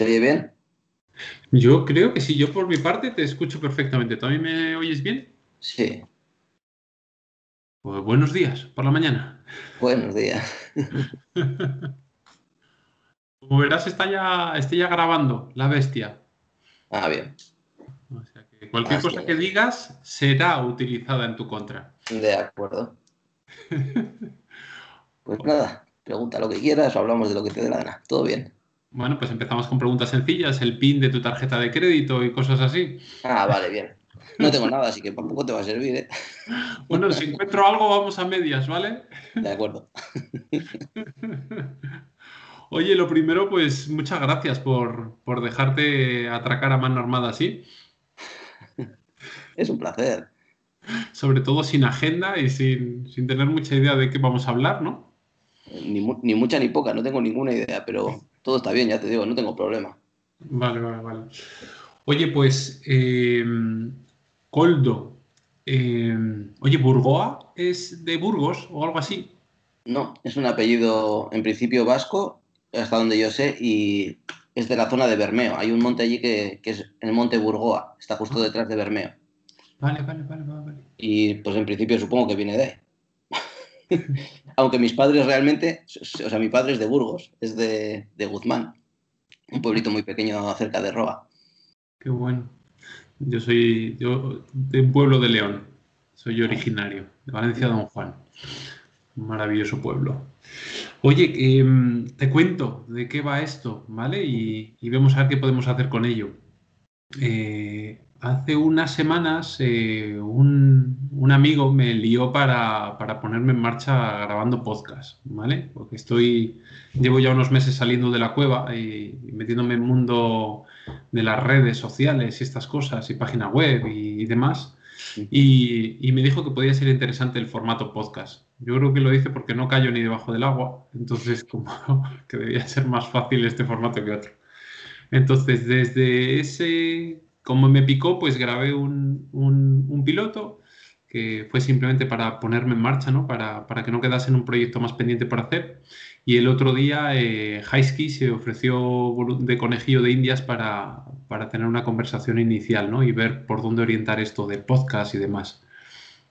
¿Se oye bien? Yo creo que sí, yo por mi parte te escucho perfectamente. ¿Tú me oyes bien? Sí. Pues buenos días, por la mañana. Buenos días. Como verás, está ya, está ya grabando la bestia. Ah, bien. O sea que cualquier cosa que digas será utilizada en tu contra. De acuerdo. Pues nada, pregunta lo que quieras o hablamos de lo que te dé la gana. Todo bien. Bueno, pues empezamos con preguntas sencillas, el PIN de tu tarjeta de crédito y cosas así. Ah, vale, bien. No tengo nada, así que tampoco te va a servir, ¿eh? Bueno, si encuentro algo, vamos a medias, ¿vale? De acuerdo. Oye, lo primero, pues muchas gracias por, por dejarte atracar a mano armada así. Es un placer. Sobre todo sin agenda y sin, sin tener mucha idea de qué vamos a hablar, ¿no? Ni, ni, mucha ni poca, no tengo ninguna idea, pero todo está bien, ya te digo, no tengo problema. Vale, vale, vale. Oye, pues, eh, Coldo, eh, oye, ¿Burgoa es de Burgos o algo así? No, es un apellido en principio vasco, hasta donde yo sé, y es de la zona de Bermeo. Hay un monte allí que, que es el monte Burgoa, está justo ah. detrás de Bermeo. Vale, vale, vale, vale. Y pues en principio supongo que viene de ahí. Aunque mis padres realmente, o sea, mi padre es de Burgos, es de, Guzmán, un pueblito muy pequeño cerca de Roa. Qué bueno. Yo soy yo, de un pueblo de León, soy originario, de Valencia Don Juan. Un maravilloso pueblo. Oye, eh, te cuento de qué va esto, ¿vale? Y, y, vemos a ver qué podemos hacer con ello. Eh, Hace unas semanas eh, un, un, amigo me lió para, para, ponerme en marcha grabando podcast, ¿vale? Porque estoy, llevo ya unos meses saliendo de la cueva y, y metiéndome en el mundo de las redes sociales y estas cosas, y página web y, y demás. Y, y, me dijo que podía ser interesante el formato podcast. Yo creo que lo dice porque no callo ni debajo del agua, entonces como que debía ser más fácil este formato que otro. Entonces, desde ese como me picó, pues grabé un, un, piloto que fue simplemente para ponerme en marcha, ¿no? Para, para, que no quedase en un proyecto más pendiente por hacer. Y el otro día eh, se ofreció de conejillo de indias para, para, tener una conversación inicial ¿no? y ver por dónde orientar esto del podcast y demás.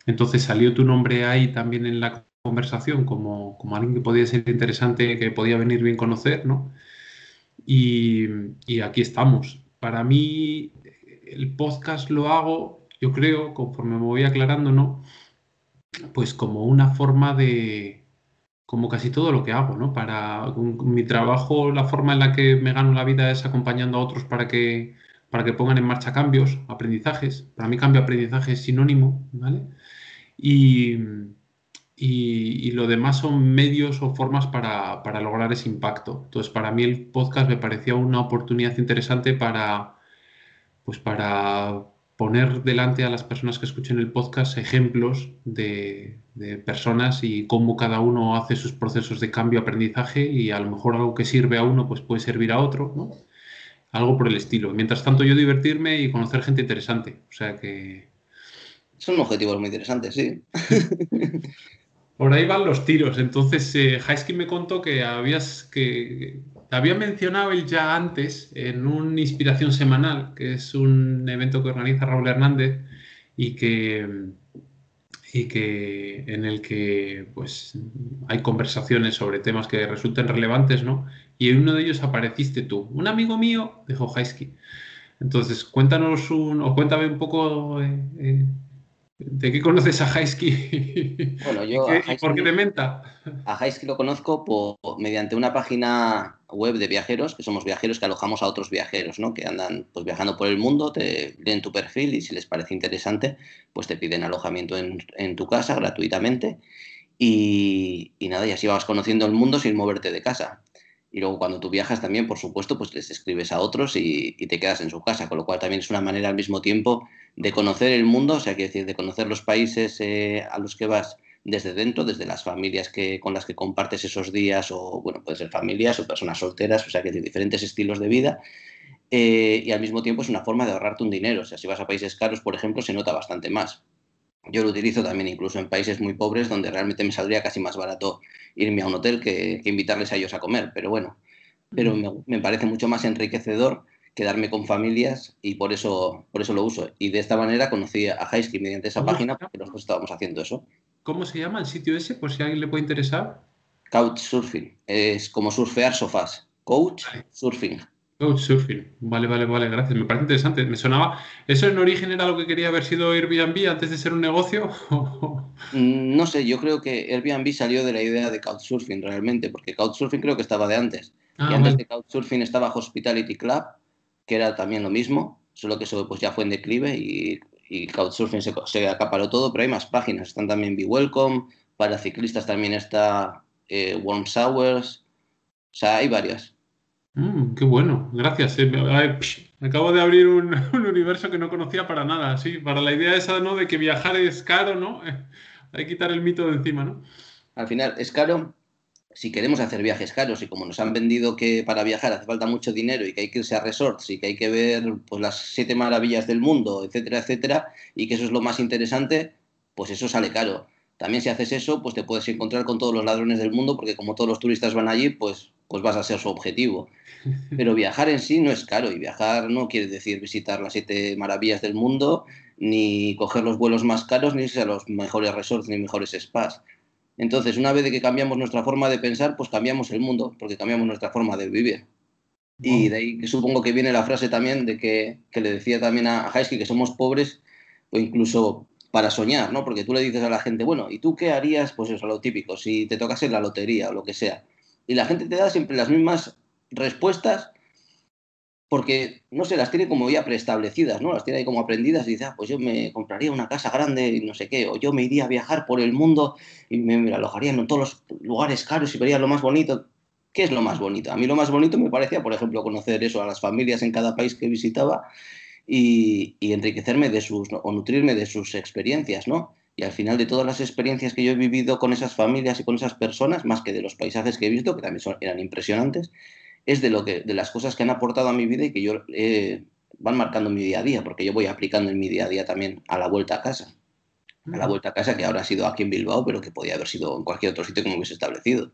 Entonces salió tu nombre ahí también en la conversación como, como alguien que podía ser interesante, que podía venir bien conocer, ¿no? Y, y aquí estamos. Para mí el podcast lo hago, yo creo, conforme me voy aclarando, ¿no? Pues como una forma de, como casi todo lo que hago, ¿no? Para mi trabajo, la forma en la que me gano la vida es acompañando a otros para que, para que pongan en marcha cambios, aprendizajes. Para mí cambio aprendizaje es sinónimo, ¿vale? Y, y, y, lo demás son medios o formas para, para, lograr ese impacto. Entonces, para mí el podcast me parecía una oportunidad interesante para, pues para poner delante a las personas que escuchen el podcast ejemplos de, personas y cómo cada uno hace sus procesos de cambio, aprendizaje y a lo mejor algo que sirve a uno pues puede servir a otro, ¿no? Algo por el estilo. Mientras tanto yo divertirme y conocer gente interesante. O sea que... Son objetivos muy interesantes, sí. por ahí van los tiros. Entonces, eh, me contó que habías que había mencionado él ya antes en una Inspiración Semanal, que es un evento que organiza Raúl Hernández y que, y que en el que pues, hay conversaciones sobre temas que resulten relevantes, ¿no? Y en uno de ellos apareciste tú. Un amigo mío de Johaisky. Entonces, cuéntanos un, o cuéntame un poco eh, eh, ¿De qué conoces a Haisky? Bueno, yo ¿Por qué te menta? A Haisky lo conozco por, mediante una página web de viajeros, que somos viajeros que alojamos a otros viajeros, ¿no? Que andan pues, viajando por el mundo, te leen tu perfil y si les parece interesante, pues te piden alojamiento en, en tu casa gratuitamente. Y, y, nada, y así vas conociendo el mundo sin moverte de casa. Y luego cuando tú viajas también, por supuesto, pues les escribes a otros y, te quedas en su casa, con lo cual también es una manera al mismo tiempo de conocer el mundo, o sea, quiere decir, de conocer los países eh, a los que vas desde dentro, desde las familias que, con las que compartes esos días, o bueno, pueden ser familias o personas solteras, o sea, que diferentes estilos de vida. Eh, y al mismo tiempo es una forma de ahorrarte un dinero. O sea, si vas a países caros, por ejemplo, se nota bastante más. Yo lo utilizo también incluso en países muy pobres donde realmente me saldría casi más barato irme a un hotel que, que invitarles a ellos a comer. Pero bueno, pero me, me parece mucho más enriquecedor quedarme con familias y por eso, por eso lo uso. Y de esta manera conocí a Highsky mediante esa página porque nosotros estábamos haciendo eso. ¿Cómo se llama el sitio ese, por si a alguien le puede interesar? Couchsurfing. Es como surfear sofás. Couchsurfing. Couchsurfing. Vale, vale, vale, gracias. Me parece interesante. Me sonaba. ¿Eso en origen era lo que quería haber sido Airbnb antes de ser un negocio? Mm, no sé, yo creo que Airbnb salió de la idea de Couchsurfing realmente, porque Couchsurfing creo que estaba de antes. Ah, y antes de Couchsurfing estaba Hospitality Club, que era también lo mismo, solo que eso pues, ya fue en declive y, y Couchsurfing se, se, acaparó todo, pero hay más páginas. Están también Be Welcome, para ciclistas también está eh, Warm Showers, o sea, hay varias. Mm, qué bueno, gracias. Eh. acabo de abrir un, un, universo que no conocía para nada, sí, para la idea esa, ¿no? De que viajar es caro, ¿no? hay que quitar el mito de encima, ¿no? Al final es caro si queremos hacer viajes caros y como nos han vendido que para viajar hace falta mucho dinero y que hay que irse a resorts y que hay que ver pues, las siete maravillas del mundo, etcétera, etcétera, y que eso es lo más interesante, pues eso sale caro. También si haces eso, pues te puedes encontrar con todos los ladrones del mundo porque como todos los turistas van allí, pues, pues vas a ser su objetivo. Pero viajar en sí no es caro y viajar no quiere decir visitar las siete maravillas del mundo, ni coger los vuelos más caros, ni irse a los mejores resorts ni mejores spas. Entonces, una vez que cambiamos nuestra forma de pensar, pues cambiamos el mundo, porque cambiamos nuestra forma de vivir. Y de ahí supongo que viene la frase también de que, que le decía también a Haisky que somos pobres o incluso para soñar, ¿no? Porque tú le dices a la gente, bueno, ¿y tú qué harías? Pues eso, lo típico, si te tocase la lotería o lo que sea. Y la gente te da siempre las mismas respuestas porque, no sé, las tiene como ya preestablecidas, ¿no? Las tiene ahí como aprendidas y dice, ah, pues yo me compraría una casa grande y no sé qué, o yo me iría a viajar por el mundo y me, alojaría en todos los lugares caros y vería lo más bonito. ¿Qué es lo más bonito? A mí lo más bonito me parecía, por ejemplo, conocer eso a las familias en cada país que visitaba y, enriquecerme de sus, o nutrirme de sus experiencias, ¿no? Y al final de todas las experiencias que yo he vivido con esas familias y con esas personas, más que de los paisajes que he visto, que también son, eran impresionantes, es de, lo que, de las cosas que han aportado a mi vida y que yo eh, van marcando mi día a día, porque yo voy aplicando en mi día a día también a la vuelta a casa. A la vuelta a casa que ahora ha sido aquí en Bilbao, pero que podía haber sido en cualquier otro sitio que me hubiese establecido.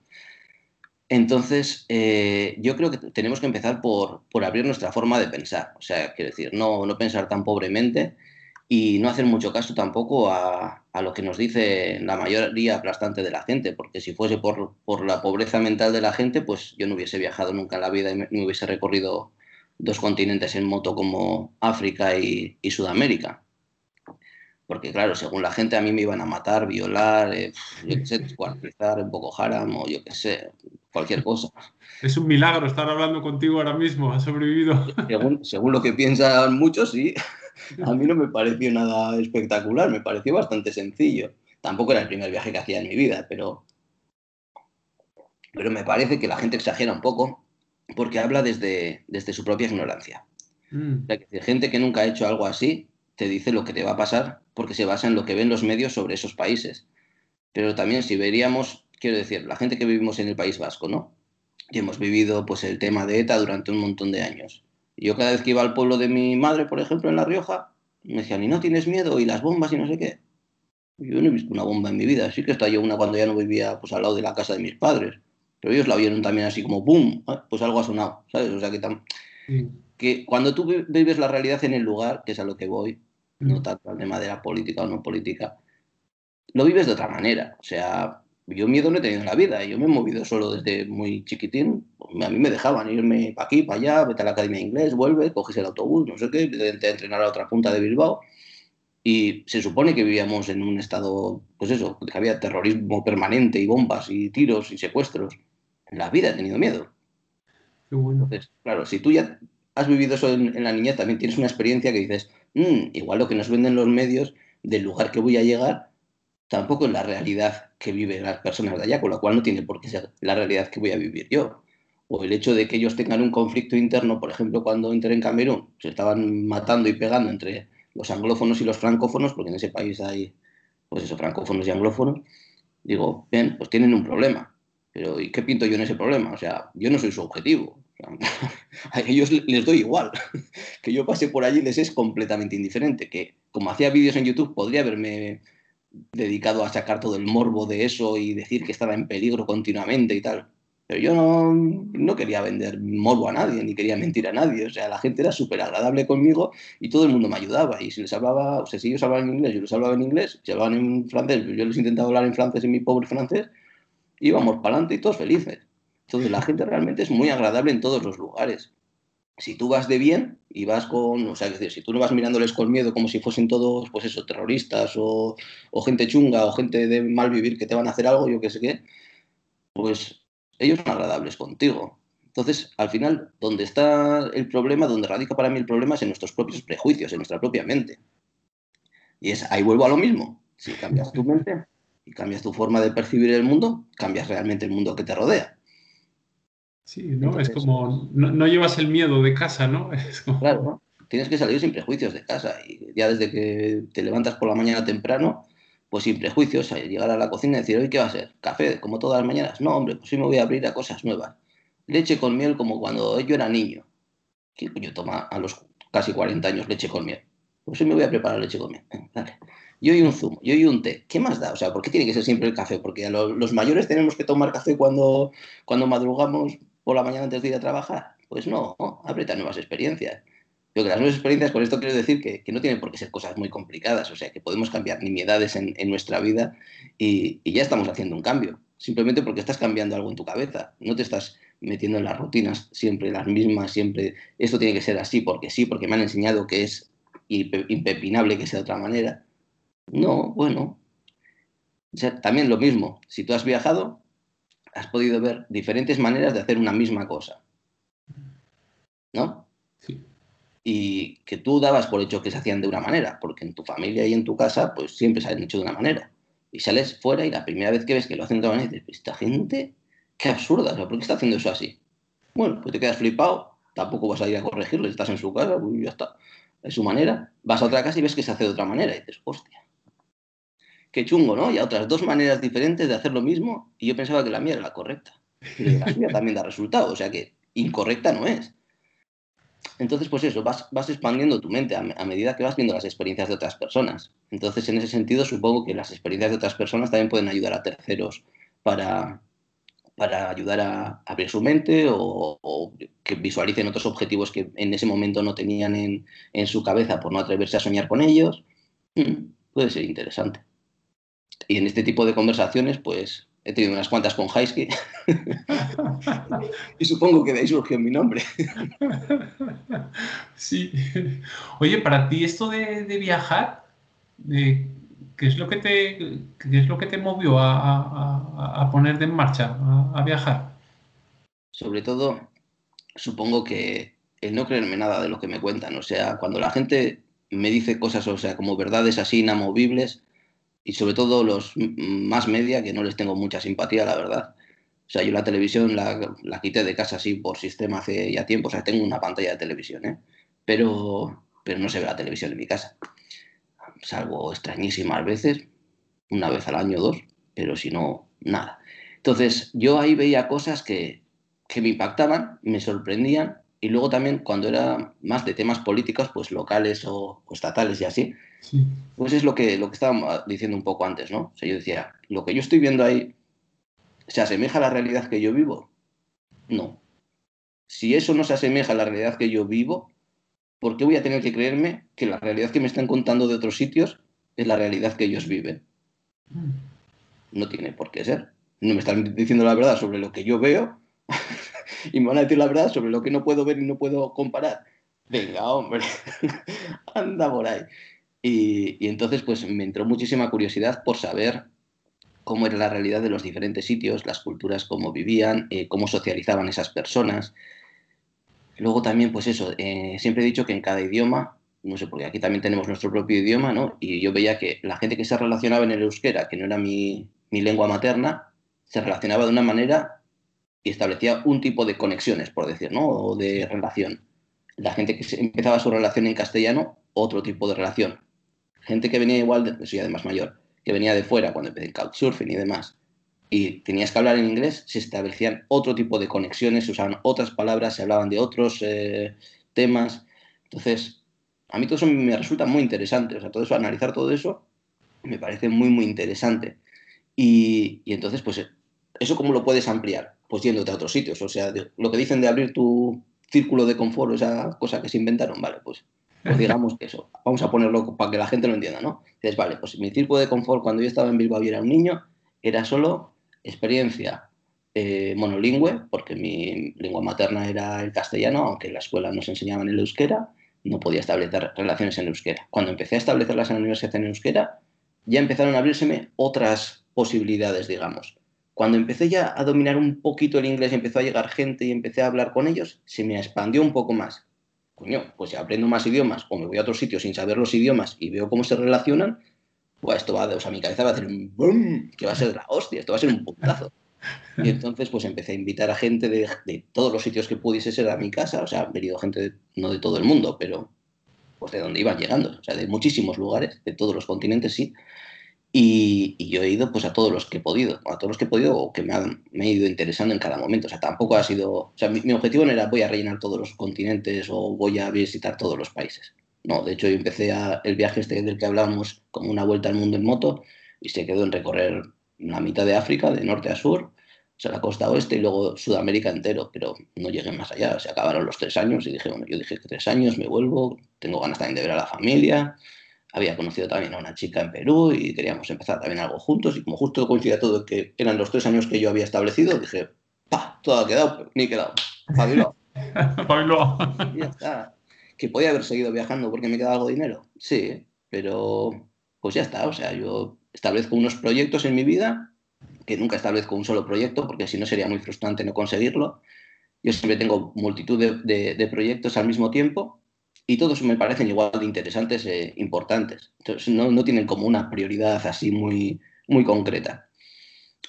Entonces, eh, yo creo que tenemos que empezar por, por, abrir nuestra forma de pensar. O sea, quiero decir, no, no pensar tan pobremente y no hacer mucho caso tampoco a, a, lo que nos dice la mayoría aplastante de la gente, porque si fuese por, por, la pobreza mental de la gente, pues yo no hubiese viajado nunca en la vida y me, me hubiese recorrido dos continentes en moto como África y, y, Sudamérica. Porque claro, según la gente a mí me iban a matar, violar, eh, yo qué sé, descuartizar, un poco haram o yo qué sé, cualquier cosa. Es un milagro estar hablando contigo ahora mismo, has sobrevivido. Según, según lo que piensan muchos, sí. A mí no me pareció nada espectacular, me pareció bastante sencillo. Tampoco era el primer viaje que hacía en mi vida, pero, pero me parece que la gente exagera un poco porque habla desde, desde su propia ignorancia. Mm. O gente que nunca ha hecho algo así te dice lo que te va a pasar porque se basa en lo que ven los medios sobre esos países. Pero también si veríamos, quiero decir, la gente que vivimos en el País Vasco, ¿no? Y hemos vivido pues el tema de ETA durante un montón de años. Yo cada vez que iba al pueblo de mi madre, por ejemplo, en La Rioja, me decían, ¿y no tienes miedo? ¿Y las bombas y no sé qué? Yo no he visto una bomba en mi vida. Sí que estalló una cuando ya no vivía pues, al lado de la casa de mis padres. Pero ellos la vieron también así como ¡pum! Ah, pues algo ha sonado, ¿sabes? O sea que, que cuando tú vives la realidad en el lugar, que es a lo que voy, no tanto al tema de la política o no política, lo vives de otra manera. O sea, yo miedo no he tenido en la vida, yo me he movido solo desde muy chiquitín, a mí me dejaban irme para aquí, para allá, vete a la academia de inglés, vuelve, coges el autobús, no sé qué, te a entrenar a otra punta de Bilbao, y se supone que vivíamos en un estado, pues eso, que había terrorismo permanente y bombas y tiros y secuestros. En la vida he tenido miedo. Qué bueno. Entonces, claro, si tú ya has vivido eso en, la niñez, también tienes una experiencia que dices, mm, igual lo que nos venden los medios del lugar que voy a llegar, tampoco es la realidad que viven las personas de allá, con lo cual no tiene por qué ser la realidad que voy a vivir yo. O el hecho de que ellos tengan un conflicto interno, por ejemplo, cuando entré en Camerún, se estaban matando y pegando entre los anglófonos y los francófonos, porque en ese país hay, pues eso, francófonos y anglófonos. Digo, bien, pues tienen un problema. Pero ¿y qué pinto yo en ese problema? O sea, yo no soy su objetivo. a ellos les doy igual. que yo pase por allí les es completamente indiferente. Que como hacía vídeos en YouTube, podría haberme dedicado a sacar todo el morbo de eso y decir que estaba en peligro continuamente y tal. Pero yo no, no, quería vender morbo a nadie, ni quería mentir a nadie. O sea, la gente era súper agradable conmigo y todo el mundo me ayudaba. Y si les hablaba, o sea, si ellos hablaban en inglés, yo les hablaba en inglés. Si hablaban en francés, yo les intentaba hablar en francés, en mi pobre francés. Íbamos para adelante y todos felices. Entonces, la gente realmente es muy agradable en todos los lugares. Si tú vas de bien y vas con, o sea, es decir, si tú no vas mirándoles con miedo como si fuesen todos, pues eso, terroristas o, o gente chunga o gente de mal vivir que te van a hacer algo, yo qué sé qué, pues ellos son agradables contigo. Entonces, al final, donde está el problema, donde radica para mí el problema es en nuestros propios prejuicios, en nuestra propia mente. Y es, ahí vuelvo a lo mismo. Si cambias tu mente y cambias tu forma de percibir el mundo, cambias realmente el mundo que te rodea. Sí, ¿no? es como, no, llevas el miedo de casa, ¿no? Claro, tienes que salir sin prejuicios de casa. Y ya desde que te levantas por la mañana temprano, pues sin prejuicios, llegar a la cocina y decir, hoy qué va a ser, café, como todas las mañanas. No, hombre, pues sí me voy a abrir a cosas nuevas. Leche con miel como cuando yo era niño. ¿Quién coño toma a los casi 40 años leche con miel? Pues sí me voy a preparar leche con miel. Dale. Yo y un zumo, yo y un té. ¿Qué más da? O sea, ¿por qué tiene que ser siempre el café? Porque los, mayores tenemos que tomar café cuando, cuando madrugamos por la mañana antes de ir a trabajar. Pues no, no aprieta nuevas experiencias. Yo que las nuevas experiencias, con esto quiero decir que, no tienen por qué ser cosas muy complicadas, o sea, que podemos cambiar nimiedades en, en nuestra vida y, ya estamos haciendo un cambio, simplemente porque estás cambiando algo en tu cabeza, no te estás metiendo en las rutinas siempre las mismas, siempre esto tiene que ser así porque sí, porque me han enseñado que es impepinable que sea de otra manera. No, bueno, también lo mismo, si tú has viajado, has podido ver diferentes maneras de hacer una misma cosa. ¿No? Y que tú dabas por hecho que se hacían de una manera, porque en tu familia y en tu casa, pues siempre se han hecho de una manera. Y sales fuera y la primera vez que ves que lo hacen de otra manera, dices, esta gente, qué absurda, o ¿por qué está haciendo eso así? Bueno, pues te quedas flipado, tampoco vas a ir a corregirlo, estás en su casa, pues ya está, es su manera. Vas a otra casa y ves que se hace de otra manera, y dices, hostia, qué chungo, ¿no? Y otras dos maneras diferentes de hacer lo mismo, y yo pensaba que la mía era la correcta. Pero la suya también da resultado, o sea que incorrecta no es. Entonces, pues eso, vas, vas expandiendo tu mente a, medida que vas viendo las experiencias de otras personas. Entonces, en ese sentido, supongo que las experiencias de otras personas también pueden ayudar a terceros para, para ayudar a, abrir su mente o, que visualicen otros objetivos que en ese momento no tenían en, en su cabeza por no atreverse a soñar con ellos. Mm, puede ser interesante. Y en este tipo de conversaciones, pues he tenido unas cuantas con Heisky y supongo que de ahí surgió mi nombre. sí. Oye, para ti esto de, viajar, ¿qué, es lo que te, es lo que te movió a, poner en marcha, a, viajar? Sobre todo, supongo que el no creerme nada de lo que me cuentan. O sea, cuando la gente me dice cosas, o sea, como verdades así inamovibles, y sobre todo los más media, que no les tengo mucha simpatía, la verdad. O sea, yo la televisión la, la quité de casa así por sistema hace ya tiempo, o sea, tengo una pantalla de televisión, ¿eh? Pero, pero no se ve la televisión en mi casa. Salvo extrañísimas veces, una vez al año o dos, pero si no, nada. Entonces, yo ahí veía cosas que, que me impactaban, me sorprendían, y luego también cuando era más de temas políticos, pues locales o, o estatales y así, pues es lo que, lo que estábamos diciendo un poco antes, ¿no? O sea, yo decía, lo que yo estoy viendo ahí, ¿se asemeja a la realidad que yo vivo? No. Si eso no se asemeja a la realidad que yo vivo, ¿por qué voy a tener que creerme que la realidad que me están contando de otros sitios es la realidad que ellos viven? Mm. No tiene por qué ser. No me están diciendo la verdad sobre lo que yo veo y me van a decir la verdad sobre lo que no puedo ver y no puedo comparar. Venga, hombre, anda por ahí. Y, entonces pues me entró muchísima curiosidad por saber cómo era la realidad de los diferentes sitios, las culturas, cómo vivían, eh, cómo socializaban esas personas. Luego también, pues eso, eh, siempre he dicho que en cada idioma, no sé, porque aquí también tenemos nuestro propio idioma, ¿no? Y yo veía que la gente que se relacionaba en el euskera, que no era mi, mi lengua materna, se relacionaba de una manera y establecía un tipo de conexiones, por decir, ¿no? O de relación. La gente que empezaba su relación en castellano, otro tipo de relación gente que venía igual, de, soy además mayor, que venía de fuera cuando empecé el couchsurfing y demás, y tenías que hablar en inglés, se establecían otro tipo de conexiones, se usaban otras palabras, se hablaban de otros eh, temas. Entonces, a mí todo eso me resulta muy interesante, o sea, todo eso, analizar todo eso, me parece muy, muy interesante. Y, y entonces, pues ¿eso cómo lo puedes ampliar? Pues yéndote a otros sitios. O sea, lo que dicen de abrir tu círculo de confort, esa cosa que se inventaron, vale, pues, pues digamos que eso. Vamos a ponerlo para que la gente lo entienda, ¿no? Dices, vale, pues mi círculo de confort cuando yo estaba en Bilbao y era un niño, era solo experiencia eh, monolingüe, porque mi lengua materna era el castellano, aunque en la escuela nos enseñaban el euskera, no podía establecer relaciones en euskera. Cuando empecé a establecerlas en la universidad en euskera, ya empezaron a abrírseme otras posibilidades, digamos. Cuando empecé ya a dominar un poquito el inglés empezó a llegar gente y empecé a hablar con ellos, se me expandió un poco más. Coño, pues si aprendo más idiomas o me voy a otro sitio sin saber los idiomas y veo cómo se relacionan, pues esto va, o sea, mi cabeza va a hacer un boom, que va a ser la hostia, esto va a ser un puntazo. Y entonces pues empecé a invitar a gente de, todos los sitios que pudiese ser a mi casa, o sea, han venido gente no de todo el mundo, pero pues de donde iban llegando, o sea, de muchísimos lugares, de todos los continentes sí. Y, yo he ido pues a todos los que he podido, a todos los que he podido o que me, han, me he ido interesando en cada momento. O sea, tampoco ha sido, o sea, mi, objetivo no era voy a rellenar todos los continentes o voy a visitar todos los países. No, de hecho yo empecé a, el viaje este del que hablábamos como una vuelta al mundo en moto y se quedó en recorrer la mitad de África, de norte a sur, o sea, la costa oeste y luego Sudamérica entero, pero no llegué más allá. Se acabaron los tres años y dije, bueno, yo dije que tres años, me vuelvo, tengo ganas también de ver a la familia. Había conocido también a una chica en Perú y queríamos empezar también algo juntos y como justo coincidía todo que eran los tres años que yo había establecido, dije, pa, todo ha quedado, ni quedado. Pablo. Pablo. ya está. Que podía haber seguido viajando porque me quedaba algo de dinero. Sí, pero pues ya está. O sea, yo establezco unos proyectos en mi vida que nunca establezco un solo proyecto, porque si no sería muy frustrante no conseguirlo. Yo siempre tengo multitud de, proyectos al mismo tiempo y todos me parecen igual de interesantes e importantes. Entonces, no, no, tienen como una prioridad así muy, muy concreta.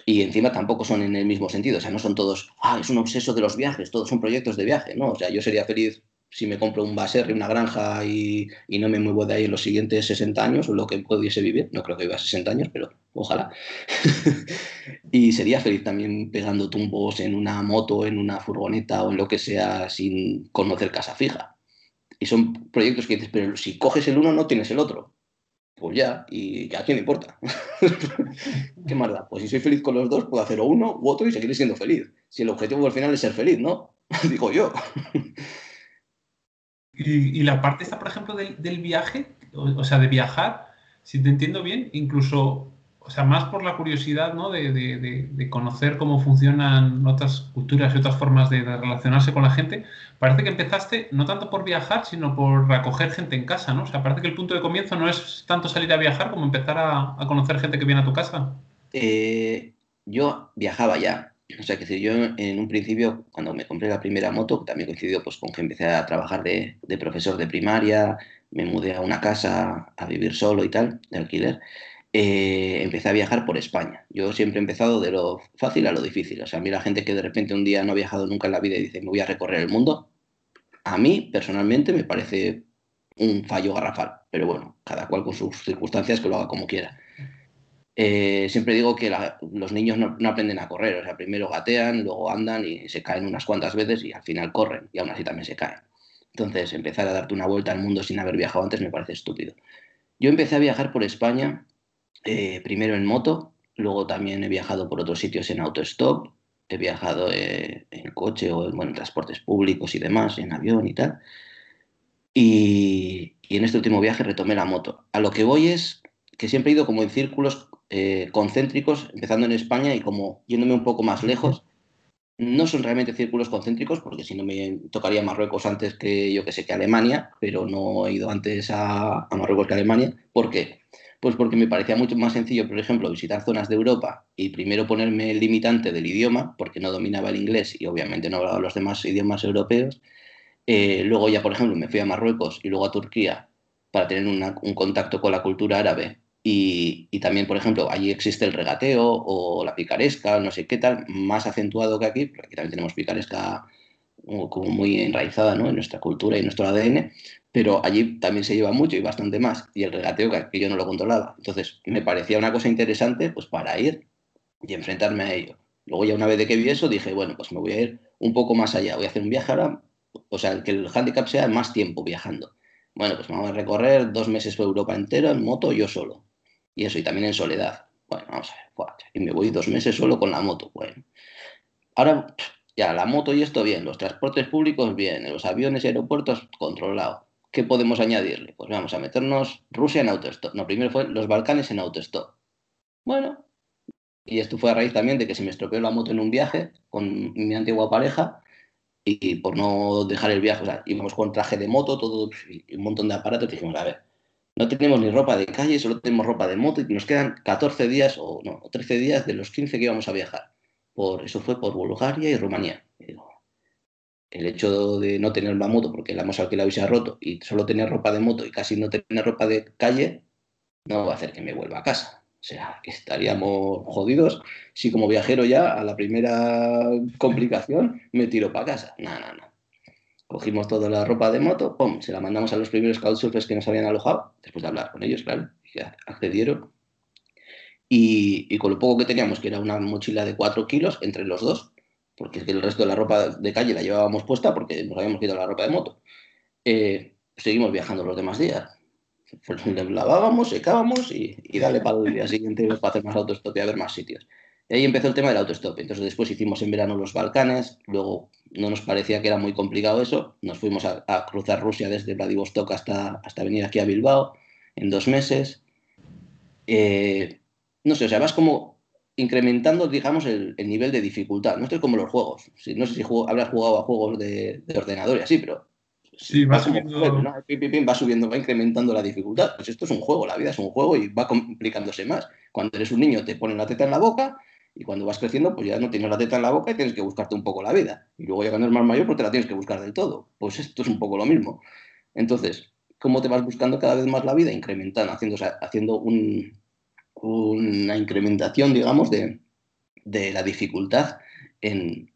Y encima tampoco son en el mismo sentido, o sea, no son todos, ah, es un obseso de los viajes, todos son proyectos de viaje, ¿no? O sea, yo sería feliz si me compro un baserri, una granja y, y, no me muevo de ahí en los siguientes 60 años, o lo que pudiese vivir, no creo que viva 60 años, pero ojalá. y sería feliz también pegando tumbos en una moto, en una furgoneta o en lo que sea sin conocer casa fija. Y son proyectos que dices, pero si coges el uno no tienes el otro. Pues ya, y a quién importa. ¿Qué más da? Pues si soy feliz con los dos, puedo hacer uno u otro y seguir siendo feliz. Si el objetivo al final es ser feliz, ¿no? Digo yo. Y, la parte esta, por ejemplo, del, viaje, o, sea, de viajar, si te entiendo bien, incluso, o sea, más por la curiosidad, ¿no? De, conocer cómo funcionan otras culturas y otras formas de, relacionarse con la gente, parece que empezaste no tanto por viajar, sino por recoger gente en casa, ¿no? O sea, parece que el punto de comienzo no es tanto salir a viajar como empezar a, conocer gente que viene a tu casa. Eh, yo viajaba ya, o sea, que yo en un principio, cuando me compré la primera moto, también coincidió pues, con que empecé a trabajar de, profesor de primaria, me mudé a una casa a vivir solo y tal, de alquiler, eh, empecé a viajar por España. Yo siempre he empezado de lo fácil a lo difícil. O sea, a mí la gente que de repente un día no ha viajado nunca en la vida y dice, me voy a recorrer el mundo, a mí personalmente me parece un fallo garrafal. Pero bueno, cada cual con sus circunstancias que lo haga como quiera. Eh, siempre digo que los niños no, aprenden a correr, o sea, primero gatean, luego andan y se caen unas cuantas veces y al final corren y aún así también se caen. Entonces, empezar a darte una vuelta al mundo sin haber viajado antes me parece estúpido. Yo empecé a viajar por España, eh, primero en moto, luego también he viajado por otros sitios en autostop, he viajado eh, en coche o en, transportes públicos y demás, en avión y tal. Y, en este último viaje retomé la moto. A lo que voy es que siempre he ido como en círculos eh, concéntricos, empezando en España y como yéndome un poco más lejos. No son realmente círculos concéntricos, porque si no me tocaría Marruecos antes que yo que sé que Alemania, pero no he ido antes a, Marruecos que a Alemania. ¿Por qué? Pues porque me parecía mucho más sencillo, por ejemplo, visitar zonas de Europa y primero ponerme el limitante del idioma, porque no dominaba el inglés y obviamente no hablaba los demás idiomas europeos. Eh, luego ya, por ejemplo, me fui a Marruecos y luego a Turquía para tener un contacto con la cultura árabe y, también, por ejemplo, allí existe el regateo o la picaresca, no sé qué tal, más acentuado que aquí, porque aquí también tenemos picaresca como muy enraizada ¿no? en nuestra cultura y nuestro ADN, pero allí también se lleva mucho y bastante más, y el regateo que yo no lo controlaba. Entonces, me parecía una cosa interesante pues para ir y enfrentarme a ello. Luego ya una vez de que vi eso, dije, bueno, pues me voy a ir un poco más allá, voy a hacer un viaje ahora, o sea, que el handicap sea más tiempo viajando. Bueno, pues vamos a recorrer dos meses por Europa entera en moto yo solo y eso, y también en soledad. Bueno, vamos a ver, y me voy dos meses solo con la moto. Bueno, ahora ya la moto y esto bien, los transportes públicos bien, los aviones y aeropuertos controlado. ¿Qué podemos añadirle? Pues vamos a meternos Rusia en autostop. No, primero fue los Balcanes en autostop. Bueno, y esto fue a raíz también de que se me estropeó la moto en un viaje con mi antigua pareja y por no dejar el viaje, o sea, íbamos con traje de moto, todo, y un montón de aparatos, dijimos, a ver, no tenemos ni ropa de calle, solo tenemos ropa de moto y nos quedan 14 días o no, 13 días de los 15 que íbamos a viajar. Por, eso fue por Bulgaria y Rumanía. El hecho de no tener la moto porque la hemos alquilado y se ha roto y solo tener ropa de moto y casi no tener ropa de calle no va a hacer que me vuelva a casa. O sea, estaríamos jodidos si como viajero ya a la primera complicación me tiro para casa. No, no, no. Cogimos toda la ropa de moto, ¡pum! Se la mandamos a los primeros couchsurfers que nos habían alojado, después de hablar con ellos, claro, y accedieron. Y, y, con lo poco que teníamos, que era una mochila de 4 kilos entre los dos, porque el resto de la ropa de calle la llevábamos puesta porque nos habíamos quitado la ropa de moto, eh, seguimos viajando los demás días. Pues lavábamos, secábamos y, y dale para el día siguiente para hacer más autostop y a ver más sitios. Y ahí empezó el tema del autostop. Entonces después hicimos en verano los Balcanes, luego no nos parecía que era muy complicado eso, nos fuimos a, cruzar Rusia desde Vladivostok hasta, hasta venir aquí a Bilbao en dos meses. Eh, no sé, o sea, vas como incrementando, digamos, el, nivel de dificultad. No esto es como los juegos. no sé si habrás jugado a juegos de, de ordenador y así, pero Sí, va subiendo. va subiendo, va incrementando la dificultad. Pues esto es un juego, la vida es un juego y va complicándose más. Cuando eres un niño te ponen la teta en la boca y cuando vas creciendo pues ya no tienes la teta en la boca y tienes que buscarte un poco la vida. Y luego ya cuando eres más mayor pues te la tienes que buscar del todo. Pues esto es un poco lo mismo. Entonces, ¿cómo te vas buscando cada vez más la vida? Incrementando, haciendo, haciendo una incrementación, digamos, de, de la dificultad en,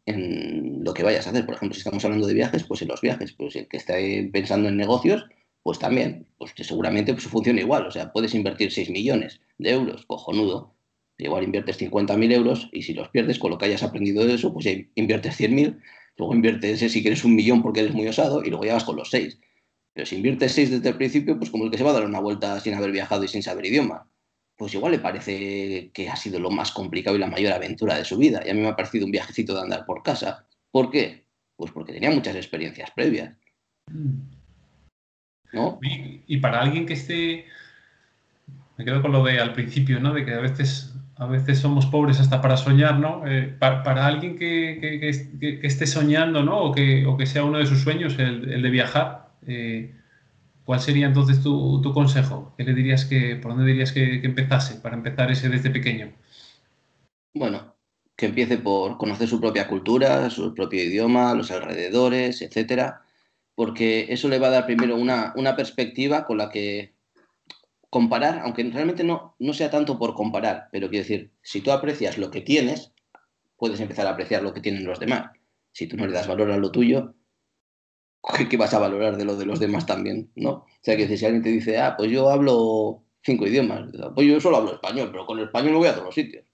lo que vayas a hacer. Por ejemplo, si estamos hablando de viajes, pues en los viajes, pues el que esté pensando en negocios, pues también, pues que seguramente pues, funciona igual. O sea, puedes invertir 6 millones de euros, cojonudo. Igual inviertes 50.000 euros y si los pierdes con lo que hayas aprendido de eso, pues inviertes 100.000, luego inviertes si quieres un millón porque eres muy osado y luego ya vas con los 6. Pero si inviertes 6 desde el principio, pues como el que se va a dar una vuelta sin haber viajado y sin saber idioma pues igual le parece que ha sido lo más complicado y la mayor aventura de su vida. Y a mí me ha parecido un viajecito de andar por casa. ¿Por qué? Pues porque tenía muchas experiencias previas. ¿No? Y, para alguien que esté, me quedo con lo de al principio, ¿no? De que a veces, a veces somos pobres hasta para soñar, ¿no? Eh, para, alguien que, esté soñando, ¿no? O que, o que sea uno de sus sueños, el, de viajar, eh, ¿Cuál sería entonces tu, consejo? ¿Qué le dirías que, por dónde dirías que, empezase para empezar ese desde pequeño? Bueno, que empiece por conocer su propia cultura, su propio idioma, los alrededores, etcétera, porque eso le va a dar primero una, perspectiva con la que comparar, aunque realmente no, no sea tanto por comparar, pero quiero decir, si tú aprecias lo que tienes, puedes empezar a apreciar lo que tienen los demás. Si tú no le das valor a lo tuyo, ¿qué vas a valorar de lo de los demás también? ¿no? O sea, que si alguien te dice, ah, pues yo hablo cinco idiomas, pues yo solo hablo español, pero con el español me voy a todos los sitios.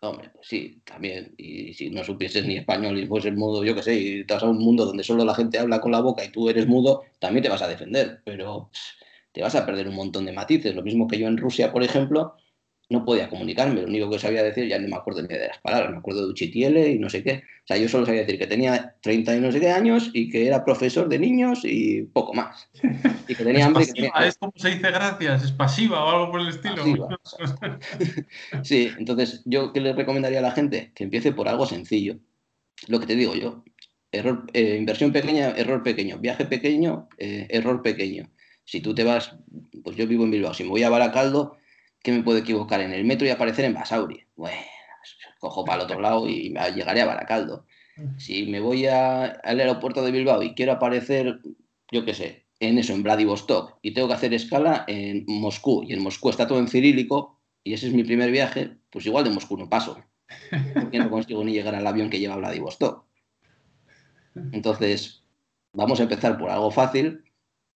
Hombre, pues sí, también. Y si no supieses ni español y fueses mudo, yo qué sé, y vas a un mundo donde solo la gente habla con la boca y tú eres mudo, también te vas a defender, pero te vas a perder un montón de matices. Lo mismo que yo en Rusia, por ejemplo, no podía comunicarme, lo único que sabía decir, ya no me acuerdo ni de las palabras, me acuerdo de Uchitiele y no sé qué. O sea, yo solo sabía decir que tenía 30 y no sé qué años y que era profesor de niños y poco más. Y que tenía hambre. Es como se dice gracias, es pasiva o algo por el estilo. sí, entonces, ¿yo qué le recomendaría a la gente? Que empiece por algo sencillo. Lo que te digo yo, error, eh, inversión pequeña, error pequeño, viaje pequeño, eh, error pequeño. Si tú te vas, pues yo vivo en Bilbao, si me voy a Baracaldo, que me puedo equivocar en el metro y aparecer en Basauri. Bueno, cojo para el otro lado y llegaré a Baracaldo. Si me voy al aeropuerto de Bilbao y quiero aparecer, yo qué sé, en eso, en Vladivostok, y tengo que hacer escala en Moscú, y en Moscú está todo en cirílico, y ese es mi primer viaje, pues igual de Moscú no paso, porque no consigo ni llegar al avión que lleva a Vladivostok. Entonces, vamos a empezar por algo fácil.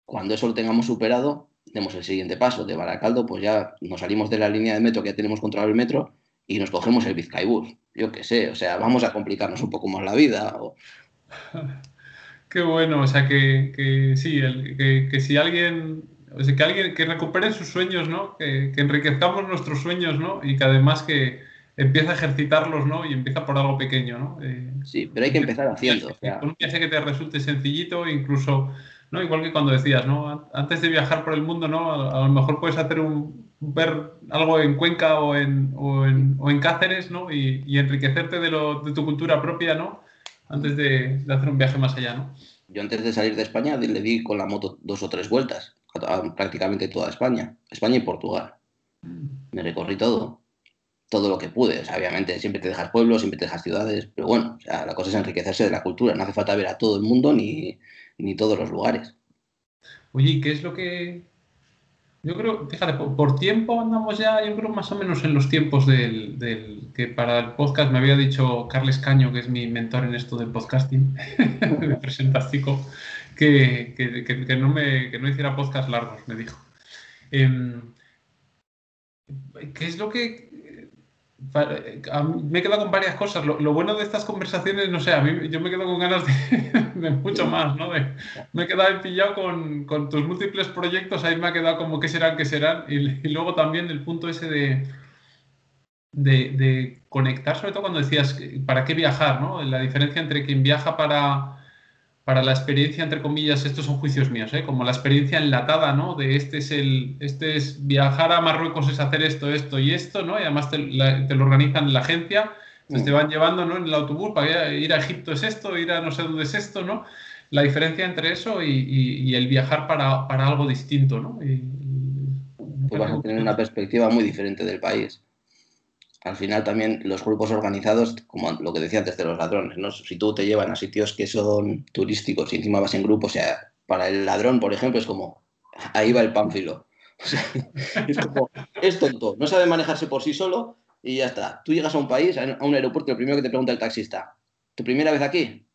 Cuando eso lo tengamos superado, demos el siguiente paso. De Baracaldo, pues ya nos salimos de la línea de metro que ya tenemos controlado el metro y nos cogemos el Vizcaibus. Yo qué sé, o sea, vamos a complicarnos un poco más la vida. Qué bueno, o sea que, sí, que, si alguien o sea, que alguien que recupere sus sueños, ¿no? Que, que, enriquezcamos nuestros sueños, ¿no? Y que además que empiece a ejercitarlos, ¿no? Y empieza por algo pequeño, ¿no? Eh, sí, pero hay que empezar haciendo. Con un viaje que te resulte sencillito, incluso, ¿no? Igual que cuando decías, ¿no? Antes de viajar por el mundo, ¿no? A, lo mejor puedes hacer un, ver algo en Cuenca o en, o en, o en Cáceres, ¿no? Y, y enriquecerte de, lo, de tu cultura propia, ¿no? Antes de, de hacer un viaje más allá, ¿no? Yo antes de salir de España le di con la moto dos o tres vueltas, a prácticamente toda España, España y Portugal. Me recorrí todo, todo lo que pude. O sea, obviamente siempre te dejas pueblos, siempre te dejas ciudades, pero bueno, o sea, la cosa es enriquecerse de la cultura. No hace falta ver a todo el mundo ni, ni todos los lugares. Oye, ¿qué es lo que yo creo, fíjate, por, tiempo andamos ya, yo creo más o menos en los tiempos del, que para el podcast me había dicho Carles Caño, que es mi mentor en esto del podcasting, me presentástico, que, que, que, no me, que no hiciera podcast largos, me dijo. Eh, ¿Qué es lo que me he quedado con varias cosas. Lo, bueno de estas conversaciones, no sé, a mí yo me quedo con ganas de, mucho más, ¿no? me he quedado pillado con, con, tus múltiples proyectos, ahí me ha quedado como qué serán, qué serán. Y, y luego también el punto ese de, de, de, conectar, sobre todo cuando decías, ¿para qué viajar? ¿no? La diferencia entre quien viaja para para la experiencia, entre comillas, estos son juicios míos, ¿eh? como la experiencia enlatada, ¿no? De este es el, este es viajar a Marruecos es hacer esto, esto y esto, ¿no? Y además te, lo organizan en la agencia, entonces te mm. van llevando, ¿no? En el autobús para ir a Egipto es esto, ir a no sé dónde es esto, ¿no? La diferencia entre eso y, el viajar para, algo distinto, ¿no? Y, pues vas a tener una perspectiva muy diferente del país al final también los grupos organizados, como lo que decía antes de los ladrones, ¿no? Si tú te llevan a sitios que son turísticos y encima vas en grupo, o sea, para el ladrón, por ejemplo, es como, ahí va el pánfilo. Es como, es tonto, no sabe manejarse por sí solo y ya está. Tú llegas a un país, a un aeropuerto, lo primero que te pregunta el taxista, ¿tu primera vez aquí?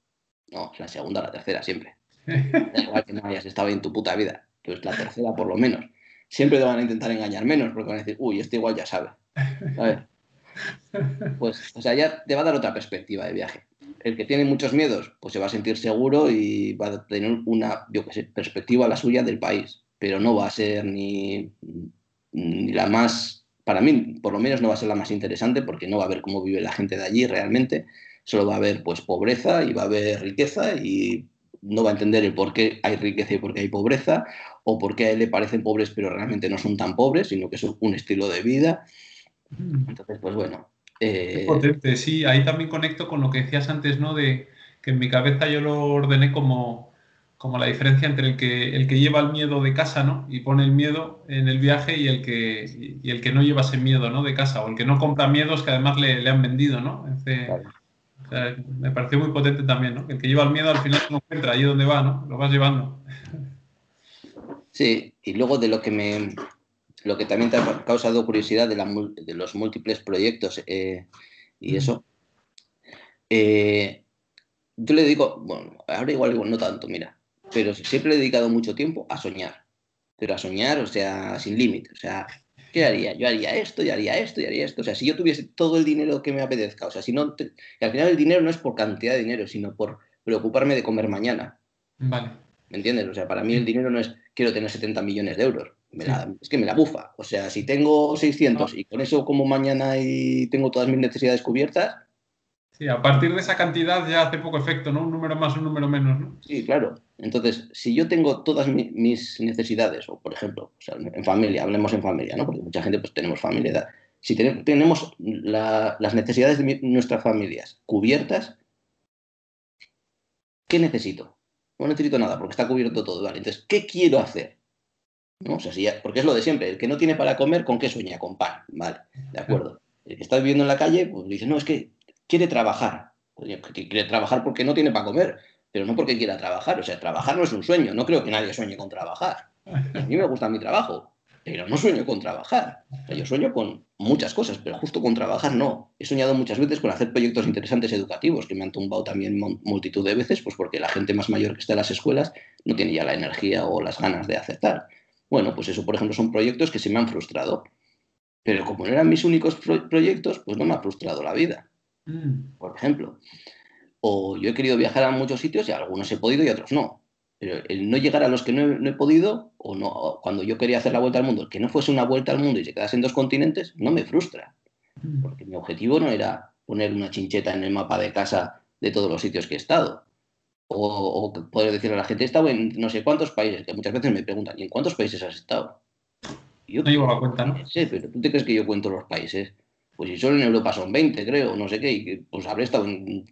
No, es la segunda, la tercera, siempre. Da igual que no hayas estado en tu puta vida, pues la tercera por lo menos. Siempre te van a intentar engañar menos, porque van a decir, uy, este igual ya sabe. Pues, o sea, ya te va a dar otra perspectiva de viaje. El que tiene muchos miedos, pues se va a sentir seguro y va a tener una, yo qué sé, perspectiva la suya del país, pero no va a ser ni, ni la más, para mí, por lo menos no va a ser la más interesante porque no va a ver cómo vive la gente de allí realmente, solo va a haber pues pobreza y va a haber riqueza y no va a entender el por qué hay riqueza y por qué hay pobreza, o por qué a él le parecen pobres pero realmente no son tan pobres, sino que es un estilo de vida. Entonces, pues bueno. Eh... Potente, sí, ahí también conecto con lo que decías antes, ¿no? De que en mi cabeza yo lo ordené como, como la diferencia entre el que, el que lleva el miedo de casa, ¿no? Y pone el miedo en el viaje y el que, y el que no lleva ese miedo, ¿no? De casa, o el que no compra miedos que además le, le han vendido, ¿no? me pareció muy potente también, ¿no? El que lleva el miedo al final no encuentra allí donde va, ¿no? Lo vas llevando. Sí, y luego de lo que me, lo que también te ha causado curiosidad de, los múltiples proyectos eh, y eso. Eh, yo le digo, bueno, ahora igual, no tanto, mira, pero siempre le he dedicado mucho tiempo a soñar, pero a soñar, o sea, sin límite, o sea, ¿qué haría? Yo haría esto, y haría esto, y haría esto, o sea, si yo tuviese todo el dinero que me apetezca, o sea, si no, al final el dinero no es por cantidad de dinero, sino por preocuparme de comer mañana. Vale. ¿Me entiendes? O sea, para mí el dinero no es quiero tener 70 millones de euros es que me la bufa. O sea, si tengo 600 ah. y con eso como mañana y tengo todas mis necesidades cubiertas. Sí, a partir de esa cantidad ya hace poco efecto, ¿no? Un número más, un número menos, ¿no? Sí, claro. Entonces, si yo tengo todas mis necesidades, o por ejemplo, en familia, hablemos en familia, ¿no? Porque mucha gente pues tenemos familia. Si tenemos las necesidades de nuestras familias cubiertas, ¿qué necesito? No necesito nada porque está cubierto todo, ¿vale? Entonces, ¿qué quiero hacer? ¿No? O sea, porque es lo de siempre, el que no tiene para comer, ¿con qué sueña? Con pan, vale, de acuerdo. El que está viviendo en la calle, pues dice, no, es que quiere trabajar. quiere trabajar porque no tiene para comer, pero no porque quiera trabajar. O sea, trabajar no es un sueño, no creo que nadie sueñe con trabajar. A mí me gusta mi trabajo, pero no sueño con trabajar. yo sueño con muchas cosas, pero justo con trabajar no. He soñado muchas veces con hacer proyectos interesantes educativos, que me han tumbado también multitud de veces, pues porque la gente más mayor que está en las escuelas no tiene ya la energía o las ganas de aceptar. Bueno, pues eso, por ejemplo, son proyectos que se me han frustrado. Pero como no eran mis únicos proyectos, pues no me ha frustrado la vida. Mm. Por ejemplo. O yo he querido viajar a muchos sitios y a algunos he podido y a otros no. Pero el no llegar a los que no he, podido, o no, cuando yo quería hacer la vuelta al mundo, que no fuese una vuelta al mundo y se quedase en dos continentes, no me frustra. Mm. Porque mi objetivo no era poner una chincheta en el mapa de casa de todos los sitios que he estado. O, poder decirle a la gente, he estado en no sé cuántos países, que muchas veces me preguntan, ¿y en cuántos países has estado? yo no llevo la cuenta, ¿no? Sí, pero ¿tú te crees que yo cuento los países? Pues si solo en Europa son 20, creo, no sé qué, y pues habré estado en,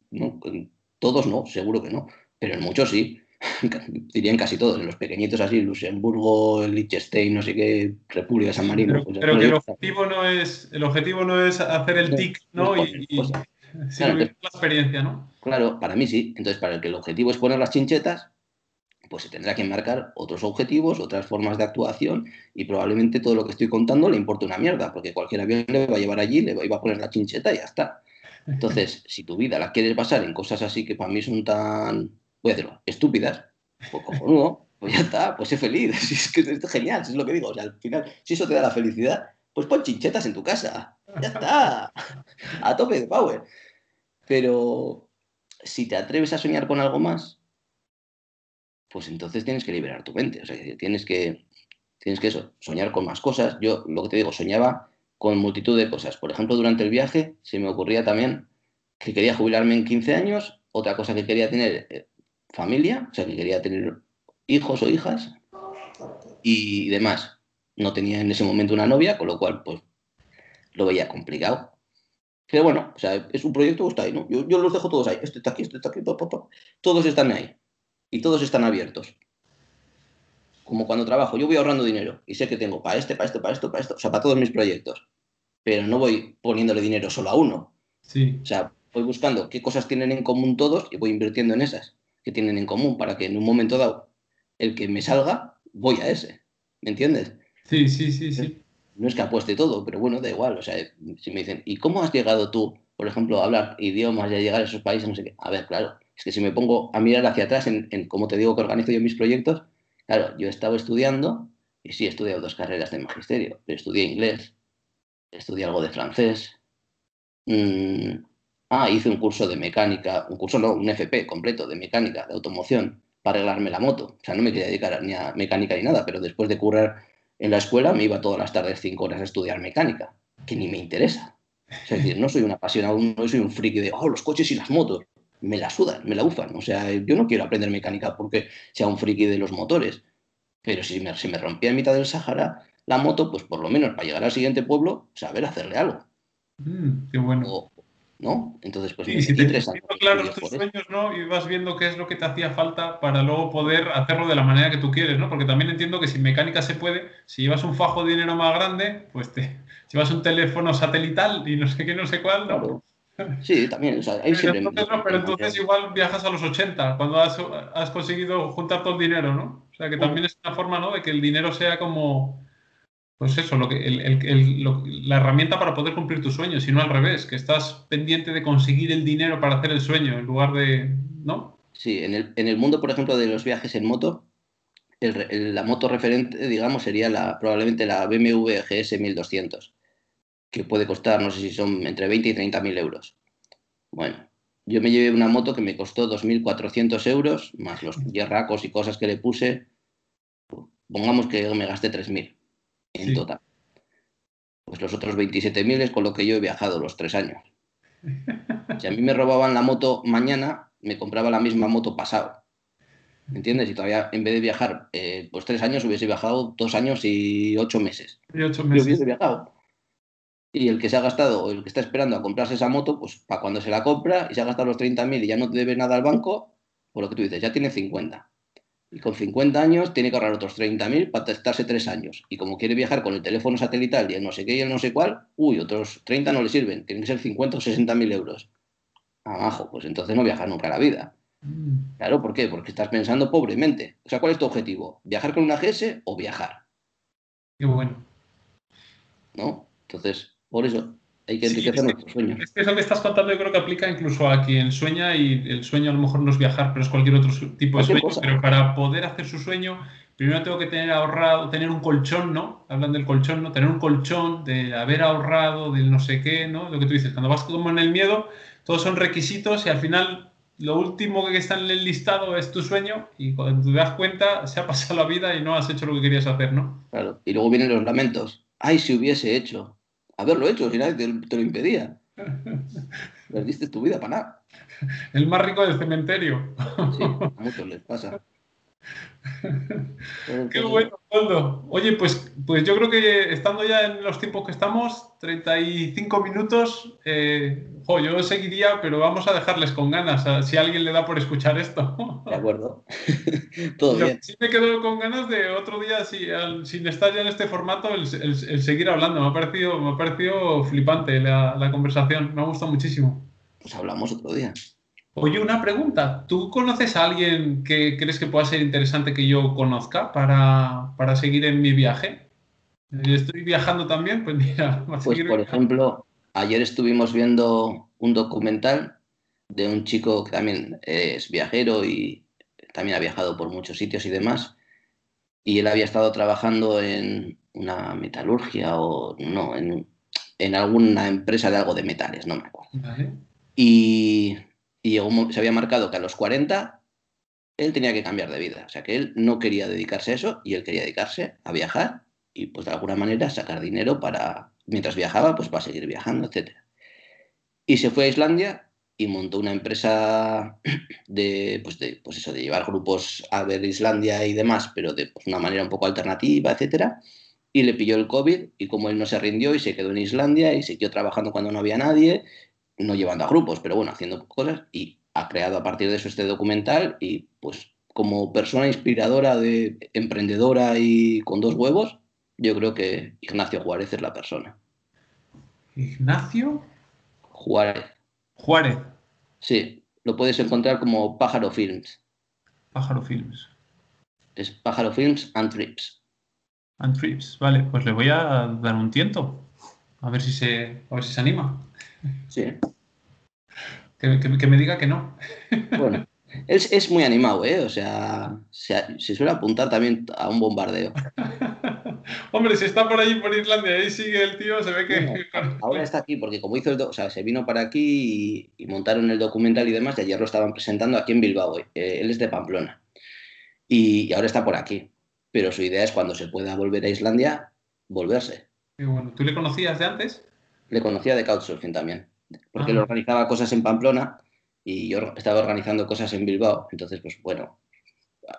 todos, no, seguro que no, pero en muchos sí. Dirían casi todos, en los pequeñitos así, Luxemburgo, Liechtenstein, no sé qué, República de San Marino. Pero, pues que el objetivo, no es, el objetivo no es hacer el tic, ¿no? y, claro, la experiencia, ¿no? Claro, para mí sí. Entonces, para el que el objetivo es poner las chinchetas, pues se tendrá que marcar otros objetivos, otras formas de actuación y probablemente todo lo que estoy contando le importe una mierda, porque cualquier avión le va a llevar allí, le va a poner la chincheta y ya está. Entonces, si tu vida la quieres basar en cosas así que para mí son tan, voy a decirlo, estúpidas, pues cojonudo, pues ya está, pues sé feliz, es que es genial, es lo que digo, o sea, al final, si eso te da la felicidad, pues pon chinchetas en tu casa, ya está, a tope de power. Pero si te atreves a soñar con algo más, pues entonces tienes que liberar tu mente. O sea, tienes que, tienes que eso, soñar con más cosas. Yo, lo que te digo, soñaba con multitud de cosas. Por ejemplo, durante el viaje se me ocurría también que quería jubilarme en 15 años, otra cosa que quería tener eh, familia, o sea, que quería tener hijos o hijas y demás. No tenía en ese momento una novia, con lo cual, pues, lo veía complicado. Pero bueno, o sea, es un proyecto que está ahí, ¿no? Yo, yo los dejo todos ahí. Este está aquí, este está aquí, todos están ahí y todos están abiertos. Como cuando trabajo, yo voy ahorrando dinero y sé que tengo para este, para esto, para esto, para esto, o sea, para todos mis proyectos. Pero no voy poniéndole dinero solo a uno. Sí. O sea, voy buscando qué cosas tienen en común todos y voy invirtiendo en esas que tienen en común para que en un momento dado el que me salga, voy a ese. ¿Me entiendes? Sí, sí, sí, sí. No es que apueste todo, pero bueno, da igual. O sea, si me dicen, ¿y cómo has llegado tú, por ejemplo, a hablar idiomas y a llegar a esos países? No sé qué. A ver, claro, es que si me pongo a mirar hacia atrás en, cómo te digo que organizo yo mis proyectos, claro, yo he estado estudiando, y sí he estudiado dos carreras de magisterio, pero estudié inglés, estudié algo de francés, mm, ah, hice un curso de mecánica, un curso no, un FP completo de mecánica, de automoción, para arreglarme la moto. O sea, no me quería dedicar ni a mecánica ni nada, pero después de currar en la escuela me iba todas las tardes cinco horas a estudiar mecánica, que ni me interesa. es decir, no soy un apasionado, no soy un friki de, oh, los coches y las motos me la sudan, me la bufan. O sea, yo no quiero aprender mecánica porque sea un friki de los motores. Pero si me, me rompía en mitad del Sahara la moto, pues por lo menos para llegar al siguiente pueblo, saber hacerle algo. Mm, qué bueno. ¿No? Entonces, pues sí, si te claros tus sueños, ¿no? Y vas viendo qué es lo que te hacía falta para luego poder hacerlo de la manera que tú quieres, ¿no? Porque también entiendo que si mecánica se puede, si llevas un fajo de dinero más grande, pues te llevas un teléfono satelital y no sé qué, no sé cuál, ¿no? Sí, también. pero, entonces, igual viajas a los 80, cuando has, conseguido juntar todo el dinero, ¿no? O sea, que también es una forma, ¿no? De que el dinero sea como, pues eso, lo que, la herramienta para poder cumplir tus sueños, y no al revés, que estás pendiente de conseguir el dinero para hacer el sueño, en lugar de, ¿no? Sí, en el, en el mundo, por ejemplo, de los viajes en moto, la moto referente, digamos, sería la, probablemente la BMW GS 1200 que puede costar, no sé si son entre 20 y 30 mil euros. Bueno, yo me llevé una moto que me costó 2.400 euros, más los hierracos y cosas que le puse. Pongamos que me gasté 3.000 en total. Pues los otros 27.000 es con lo que yo he viajado los tres años. Si a mí me robaban la moto mañana, me compraba la misma moto pasado. ¿Me entiendes? Y todavía en vez de viajar eh, pues tres años, hubiese viajado dos años y ocho meses. Y ocho meses. Yo hubiese viajado. Y el que se ha gastado, o el que está esperando a comprarse esa moto, pues para cuando se la compra y se ha gastado los 30.000 y ya no debe nada al banco, por lo que tú dices, ya tiene 50. Y con 50 años tiene que ahorrar otros 30.000 para testarse tres años. Y como quiere viajar con el teléfono satelital y el no sé qué y el no sé cuál, uy, otros 30 no le sirven, tienen que ser 50 o 60.000 euros. Abajo, pues entonces no viajar nunca a la vida. Mm. Claro, ¿por qué? Porque estás pensando pobremente. O sea, ¿cuál es tu objetivo? ¿Viajar con una GS o viajar? Qué bueno. ¿No? Entonces, por eso hay que enriquecer nuestro sueño. Es que eso que estás contando yo creo que aplica incluso a quien sueña y el sueño a lo mejor no es viajar, pero es cualquier otro tipo de sueño. Pero para poder hacer su sueño, primero tengo que tener ahorrado, tener un colchón, ¿no? Hablan del colchón, ¿no? Tener un colchón, de haber ahorrado, del no sé qué, ¿no? Lo que tú dices, cuando vas como en el miedo, todos son requisitos y al final lo último que está en el listado es tu sueño y cuando te das cuenta se ha pasado la vida y no has hecho lo que querías hacer, ¿no? Claro, y luego vienen los lamentos. Ay, si hubiese hecho. Haberlo hecho, si nadie te, lo impedía. Perdiste tu vida para nada. El más rico del cementerio. Sí, a muchos les pasa. Qué bueno, Coldo. Oye, pues, pues yo creo que estando ya en los tiempos que estamos, 35 minutos, eh, yo seguiría, pero vamos a dejarles con ganas, si alguien le da por escuchar esto. De acuerdo. Todo bien. Sí me quedo con ganas de otro día, sin estar ya en este formato, el, seguir hablando. Me ha parecido, me ha parecido flipante la, la conversación, me ha gustado muchísimo. Pues hablamos otro día. Oye, una pregunta. ¿Tú conoces a alguien que crees que pueda ser interesante que yo conozca para, seguir en mi viaje? Estoy viajando también, pues mira. Pues por ejemplo, ayer estuvimos viendo un documental de un chico que también es viajero y también ha viajado por muchos sitios y demás. Y él había estado trabajando en una metalurgia o no, en, alguna empresa de algo de metales, no me acuerdo. Y y se había marcado que a los 40 él tenía que cambiar de vida. O sea, que él no quería dedicarse a eso y él quería dedicarse a viajar y pues de alguna manera sacar dinero para, mientras viajaba, pues para seguir viajando, etc. Y se fue a Islandia y montó una empresa de, pues de, pues eso, de llevar grupos a ver Islandia y demás, pero de pues, una manera un poco alternativa, etc. Y le pilló el COVID y como él no se rindió y se quedó en Islandia y siguió trabajando cuando no había nadie no llevando a grupos, pero bueno, haciendo cosas y ha creado a partir de eso este documental y pues como persona inspiradora de emprendedora y con dos huevos, yo creo que Ignacio Juárez es la persona. Ignacio Juárez. Juárez. Sí, lo puedes encontrar como Pájaro Films. Pájaro Films. Es Pájaro Films and Trips. And Trips, vale, pues le voy a dar un tiento. A ver si se, a ver si se anima. Sí. Que, me diga que no. Bueno, es, es muy animado, ¿eh? O sea, se, suele apuntar también a un bombardeo. Hombre, si está por allí, por Islandia, ahí sigue el tío, se ve que... ahora está aquí, porque como hizo el... O sea, se vino para aquí y, montaron el documental y demás, y ayer lo estaban presentando aquí en Bilbao. Eh, él es de Pamplona. Y, ahora está por aquí. Pero su idea es cuando se pueda volver a Islandia, volverse. bueno. ¿Tú le conocías de antes? Le conocía de Couchsurfing también, porque él organizaba cosas en Pamplona y yo estaba organizando cosas en Bilbao. Entonces, pues bueno,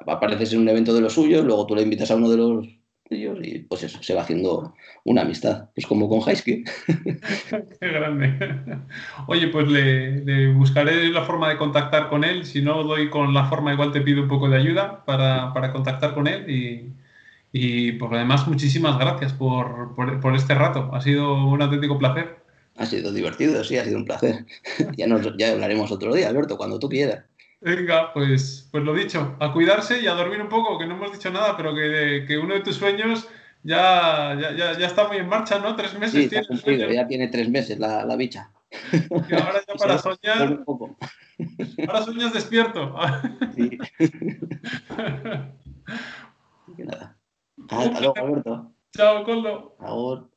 apareces en un evento de los suyos, luego tú le invitas a uno de los ellos y pues eso, se va haciendo una amistad, pues como con Highsky. Qué grande. Oye, pues le, buscaré la forma de contactar con él, si no doy con la forma igual te pido un poco de ayuda para, contactar con él y, y por lo demás, muchísimas gracias por, este rato. Ha sido un auténtico placer. Ha sido divertido, sí, ha sido un placer. ya, nos, ya hablaremos otro día, Alberto, cuando tú quieras. Venga, pues, pues lo dicho, a cuidarse y a dormir un poco, que no hemos dicho nada, pero que, que uno de tus sueños ya, ya, ya, está muy en marcha, ¿no? Tres meses tiene. ya tiene tres meses la, la bicha. Y ahora ya para soñar. Ahora sueñas despierto. Sí. nada. Hasta luego, Alberto. Chao, Coldo. Ahora.